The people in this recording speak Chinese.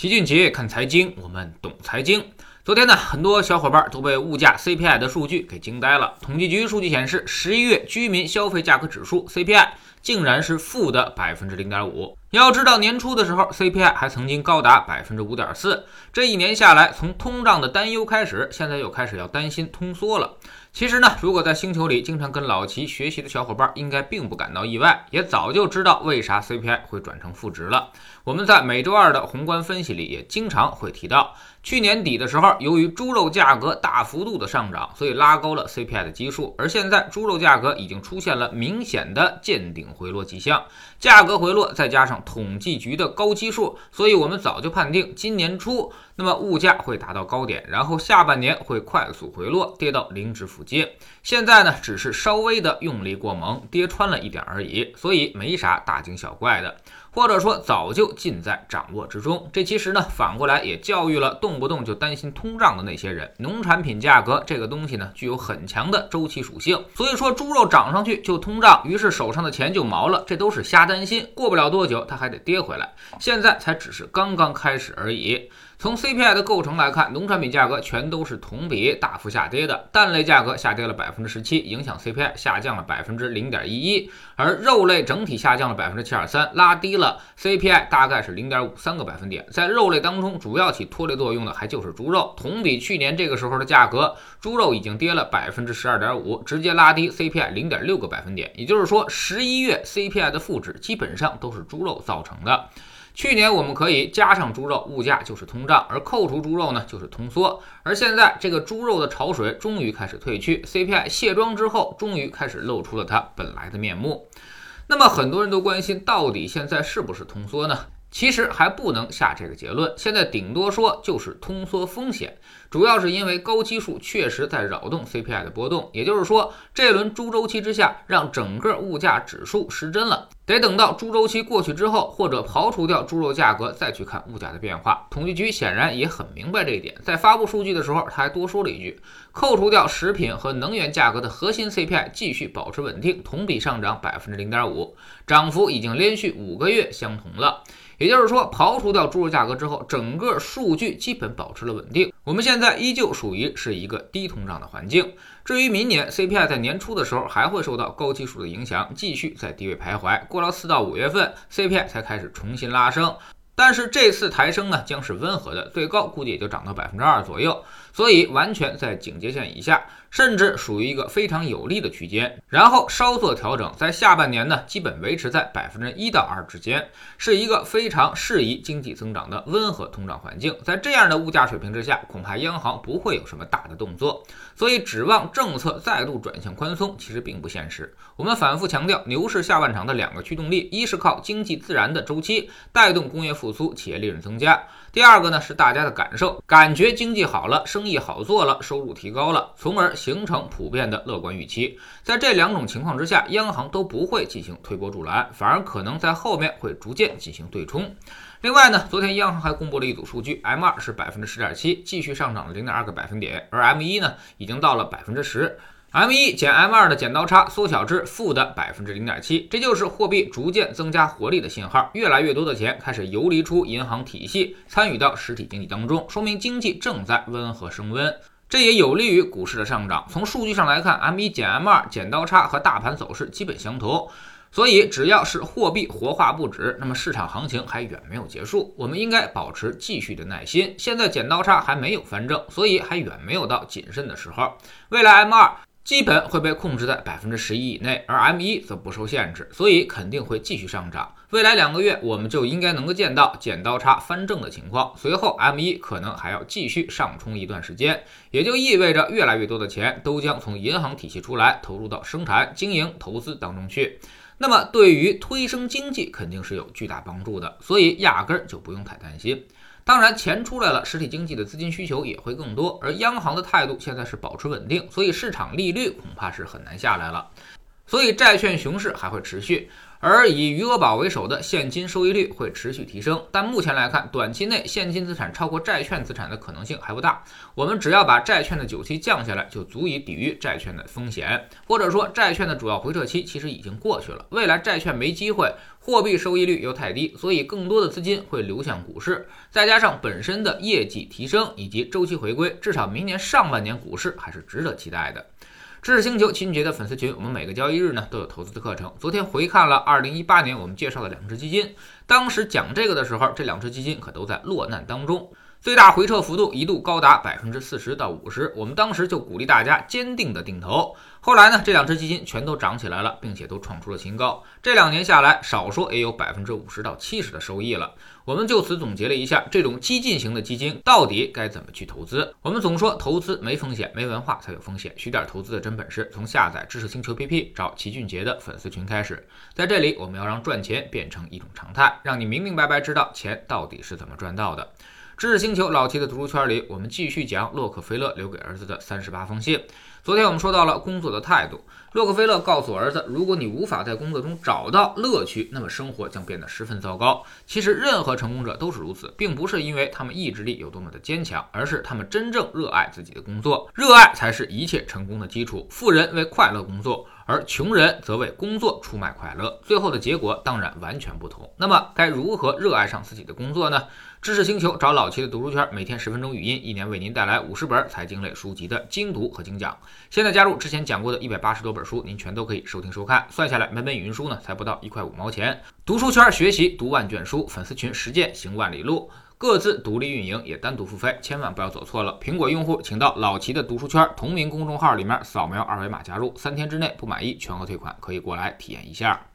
齐俊杰看财经，我们懂财经。昨天呢，很多小伙伴都被物价 CPI 的数据给惊呆了。统计局数据显示，十一月居民消费价格指数 CPI 竟然是负的百分之零点五。要知道，年初的时候 CPI 还曾经高达百分之五点四。这一年下来，从通胀的担忧开始，现在又开始要担心通缩了。其实呢，如果在星球里经常跟老齐学习的小伙伴，应该并不感到意外，也早就知道为啥 CPI 会转成负值了。我们在每周二的宏观分析里也经常会提到，去年底的时候，由于猪肉价格大幅度的上涨，所以拉高了 CPI 的基数。而现在猪肉价格已经出现了明显的见顶回落迹象，价格回落再加上统计局的高基数，所以我们早就判定今年初。那么物价会达到高点，然后下半年会快速回落，跌到零值附近。现在呢，只是稍微的用力过猛，跌穿了一点而已，所以没啥大惊小怪的，或者说早就尽在掌握之中。这其实呢，反过来也教育了动不动就担心通胀的那些人。农产品价格这个东西呢，具有很强的周期属性，所以说猪肉涨上去就通胀，于是手上的钱就毛了，这都是瞎担心。过不了多久，它还得跌回来。现在才只是刚刚开始而已。从 CPI 的构成来看，农产品价格全都是同比大幅下跌的。蛋类价格下跌了百分之十七，影响 CPI 下降了百分之零点一一，而肉类整体下降了百分之七点三，拉低了了 CPI 大概是零点五三个百分点。在肉类当中，主要起拖累作用的还就是猪肉。同比去年这个时候的价格，猪肉已经跌了百分之十二点五，直接拉低 CPI 零点六个百分点。也就是说，十一月 CPI 的负值基本上都是猪肉造成的。去年我们可以加上猪肉，物价就是通胀；而扣除猪肉呢，就是通缩。而现在这个猪肉的潮水终于开始退去，CPI 卸妆之后，终于开始露出了它本来的面目。那么很多人都关心，到底现在是不是通缩呢？其实还不能下这个结论，现在顶多说就是通缩风险，主要是因为高基数确实在扰动 CPI 的波动，也就是说，这轮猪周期之下，让整个物价指数失真了。得等到猪周期过去之后，或者刨除掉猪肉价格，再去看物价的变化。统计局显然也很明白这一点，在发布数据的时候，他还多说了一句：扣除掉食品和能源价格的核心 CPI 继续保持稳定，同比上涨百分之零点五，涨幅已经连续五个月相同了。也就是说，刨除掉猪肉价格之后，整个数据基本保持了稳定。我们现在依旧属于是一个低通胀的环境。至于明年 CPI 在年初的时候还会受到高基数的影响，继续在低位徘徊。过了四到五月份，CPI 才开始重新拉升。但是这次抬升呢，将是温和的，最高估计也就涨到百分之二左右，所以完全在警戒线以下。甚至属于一个非常有利的区间，然后稍作调整，在下半年呢，基本维持在百分之一到二之间，是一个非常适宜经济增长的温和通胀环境。在这样的物价水平之下，恐怕央行不会有什么大的动作，所以指望政策再度转向宽松，其实并不现实。我们反复强调，牛市下半场的两个驱动力，一是靠经济自然的周期带动工业复苏，企业利润增加。第二个呢是大家的感受，感觉经济好了，生意好做了，收入提高了，从而形成普遍的乐观预期。在这两种情况之下，央行都不会进行推波助澜，反而可能在后面会逐渐进行对冲。另外呢，昨天央行还公布了一组数据，M2 是百分之十点七，继续上涨了零点二个百分点，而 M1 呢已经到了百分之十。M 一减 M 二的剪刀差缩小至负的百分之零点七，这就是货币逐渐增加活力的信号。越来越多的钱开始游离出银行体系，参与到实体经济当中，说明经济正在温和升温。这也有利于股市的上涨。从数据上来看，M 一减 M 二剪刀差和大盘走势基本相同，所以只要是货币活化不止，那么市场行情还远没有结束。我们应该保持继续的耐心。现在剪刀差还没有翻正，所以还远没有到谨慎的时候。未来 M 二。基本会被控制在百分之十一以内，而 M 一则不受限制，所以肯定会继续上涨。未来两个月，我们就应该能够见到剪刀差翻正的情况。随后，M 一可能还要继续上冲一段时间，也就意味着越来越多的钱都将从银行体系出来，投入到生产、经营、投资当中去。那么，对于推升经济肯定是有巨大帮助的，所以压根儿就不用太担心。当然，钱出来了，实体经济的资金需求也会更多。而央行的态度现在是保持稳定，所以市场利率恐怕是很难下来了。所以债券熊市还会持续。而以余额宝为首的现金收益率会持续提升，但目前来看，短期内现金资产超过债券资产的可能性还不大。我们只要把债券的久期降下来，就足以抵御债券的风险。或者说，债券的主要回撤期其实已经过去了，未来债券没机会，货币收益率又太低，所以更多的资金会流向股市。再加上本身的业绩提升以及周期回归，至少明年上半年股市还是值得期待的。知识星球秦杰的粉丝群，我们每个交易日呢都有投资的课程。昨天回看了二零一八年我们介绍的两只基金，当时讲这个的时候，这两只基金可都在落难当中。最大回撤幅度一度高达百分之四十到五十，我们当时就鼓励大家坚定的定投。后来呢，这两只基金全都涨起来了，并且都创出了新高。这两年下来，少说也有百分之五十到七十的收益了。我们就此总结了一下，这种激进型的基金到底该怎么去投资？我们总说投资没风险，没文化才有风险。学点投资的真本事，从下载知识星球 P P 找齐俊杰的粉丝群开始。在这里，我们要让赚钱变成一种常态，让你明明白白知道钱到底是怎么赚到的。知识星球老七的读书圈里，我们继续讲洛克菲勒留给儿子的三十八封信。昨天我们说到了工作的态度，洛克菲勒告诉儿子，如果你无法在工作中找到乐趣，那么生活将变得十分糟糕。其实任何成功者都是如此，并不是因为他们意志力有多么的坚强，而是他们真正热爱自己的工作，热爱才是一切成功的基础。富人为快乐工作。而穷人则为工作出卖快乐，最后的结果当然完全不同。那么该如何热爱上自己的工作呢？知识星球找老齐的读书圈，每天十分钟语音，一年为您带来五十本财经类书籍的精读和精讲。现在加入之前讲过的一百八十多本书，您全都可以收听收看。算下来每本语音书呢，才不到一块五毛钱。读书圈学习读万卷书，粉丝群实践行万里路。各自独立运营，也单独付费，千万不要走错了。苹果用户请到老齐的读书圈同名公众号里面扫描二维码加入，三天之内不满意全额退款，可以过来体验一下。